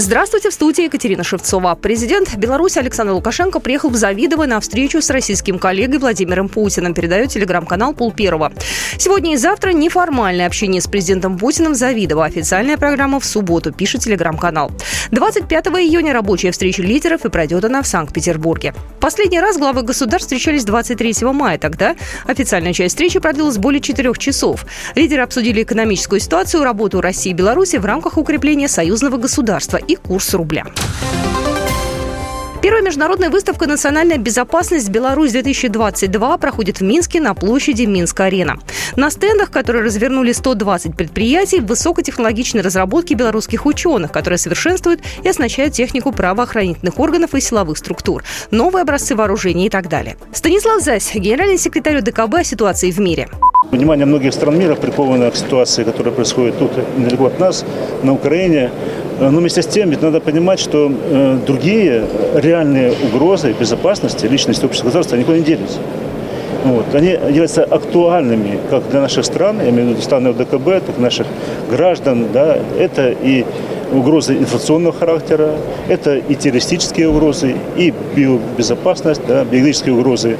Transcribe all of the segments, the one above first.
Здравствуйте, в студии Екатерина Шевцова. Президент Беларуси Александр Лукашенко приехал в Завидово на встречу с российским коллегой Владимиром Путиным, передает телеграм-канал Пул Первого. Сегодня и завтра неформальное общение с президентом Путиным в Завидово. Официальная программа в субботу, пишет телеграм-канал. 25 июня рабочая встреча лидеров и пройдет она в Санкт-Петербурге. Последний раз главы государств встречались 23 мая. Тогда официальная часть встречи продлилась более четырех часов. Лидеры обсудили экономическую ситуацию, работу России и Беларуси в рамках укрепления союзного государства и курс рубля. Первая международная выставка «Национальная безопасность Беларусь-2022» проходит в Минске на площади Минск-арена. На стендах, которые развернули 120 предприятий, высокотехнологичные разработки белорусских ученых, которые совершенствуют и оснащают технику правоохранительных органов и силовых структур, новые образцы вооружений и так далее. Станислав Зась, генеральный секретарь ДКБ о ситуации в мире. Внимание многих стран мира приковано к ситуации, которая происходит тут, недалеко от нас, на Украине. Э, но вместе с тем ведь надо понимать, что э, другие реальные угрозы безопасности личности общества государства никуда не делись. Вот. Они являются актуальными как для наших стран, я имею в виду страны ОДКБ, так и наших граждан. Да. Это и угрозы информационного характера, это и террористические угрозы, и биобезопасность, да, биологические угрозы,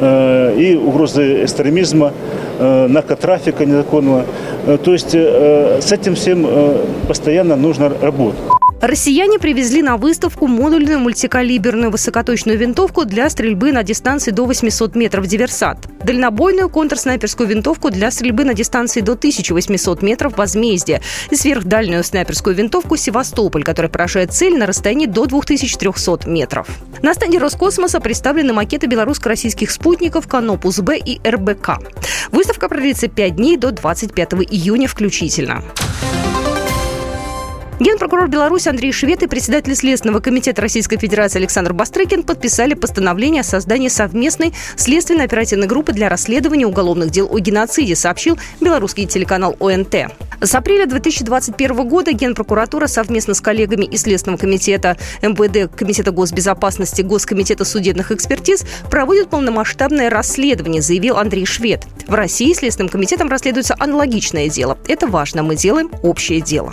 и угрозы экстремизма, э, наркотрафика незаконного. Э, то есть э, с этим всем э, постоянно нужно работать. Россияне привезли на выставку модульную мультикалиберную высокоточную винтовку для стрельбы на дистанции до 800 метров «Диверсант», дальнобойную контрснайперскую винтовку для стрельбы на дистанции до 1800 метров «Возмездие» и сверхдальную снайперскую винтовку «Севастополь», которая поражает цель на расстоянии до 2300 метров. На стенде Роскосмоса представлены макеты белорусско-российских спутников «Канопус-Б» и «РБК». Выставка продлится 5 дней до 25 июня включительно. Генпрокурор Беларуси Андрей Швед и председатель Следственного комитета Российской Федерации Александр Бастрыкин подписали постановление о создании совместной следственно-оперативной группы для расследования уголовных дел о геноциде, сообщил белорусский телеканал ОНТ. С апреля 2021 года Генпрокуратура совместно с коллегами из Следственного комитета МВД, Комитета госбезопасности, Госкомитета судебных экспертиз проводит полномасштабное расследование, заявил Андрей Швед. В России Следственным комитетом расследуется аналогичное дело. Это важно, мы делаем общее дело.